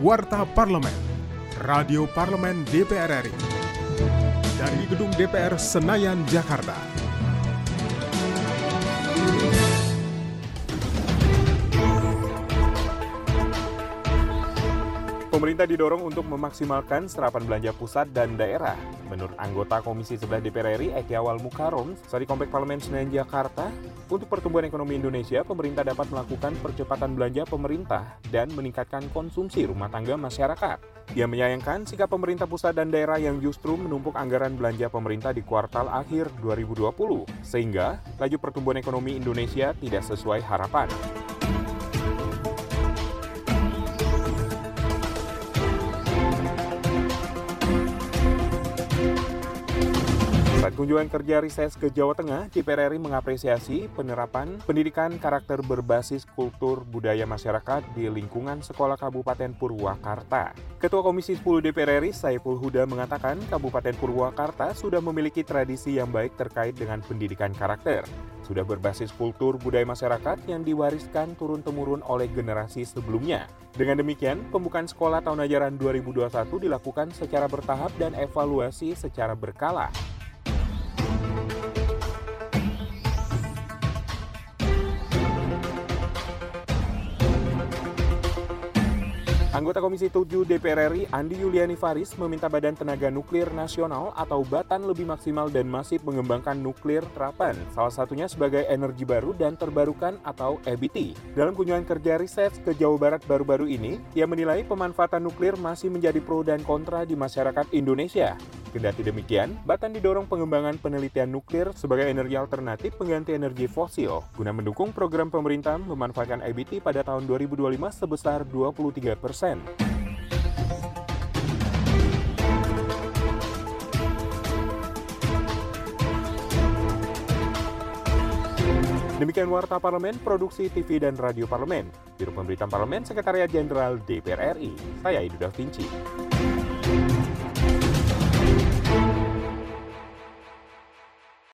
Warta Parlemen, Radio Parlemen DPR RI. Dari Gedung DPR Senayan, Jakarta. Pemerintah didorong untuk memaksimalkan serapan belanja pusat dan daerah. Menurut anggota Komisi 11 DPR RI, Eki Awal Mukarom, saat di Komplek Parlemen Senayan Jakarta, untuk pertumbuhan ekonomi Indonesia, pemerintah dapat melakukan percepatan belanja pemerintah dan meningkatkan konsumsi rumah tangga masyarakat. Dia menyayangkan sikap pemerintah pusat dan daerah yang justru menumpuk anggaran belanja pemerintah di kuartal akhir 2020, sehingga laju pertumbuhan ekonomi Indonesia tidak sesuai harapan. Saat kunjungan kerja riset ke Jawa Tengah, DPR RI mengapresiasi penerapan pendidikan karakter berbasis kultur budaya masyarakat di lingkungan Sekolah Kabupaten Purwakarta. Ketua Komisi 10 DPR RI, Saiful Huda mengatakan Kabupaten Purwakarta sudah memiliki tradisi yang baik terkait dengan pendidikan karakter. Sudah berbasis kultur budaya masyarakat yang diwariskan turun-temurun oleh generasi sebelumnya. Dengan demikian, pembukaan sekolah tahun ajaran 2021 dilakukan secara bertahap dan evaluasi secara berkala. Anggota Komisi 7 DPR RI Andi Yuliani Faris meminta Badan Tenaga Nuklir Nasional atau Batan lebih maksimal dan masif mengembangkan nuklir terapan, salah satunya sebagai energi baru dan terbarukan atau EBT. Dalam kunjungan kerja riset ke Jawa Barat baru-baru ini, ia menilai pemanfaatan nuklir masih menjadi pro dan kontra di masyarakat Indonesia. Kendati demikian, Batan didorong pengembangan penelitian nuklir sebagai energi alternatif pengganti energi fosil guna mendukung program pemerintah memanfaatkan EBT pada tahun 2025 sebesar 23 persen. Demikian Warta Parlemen, Produksi TV dan Radio Parlemen, Biro Pemberitaan Parlemen, Sekretariat Jenderal DPR RI. Saya Idu Da Vinci.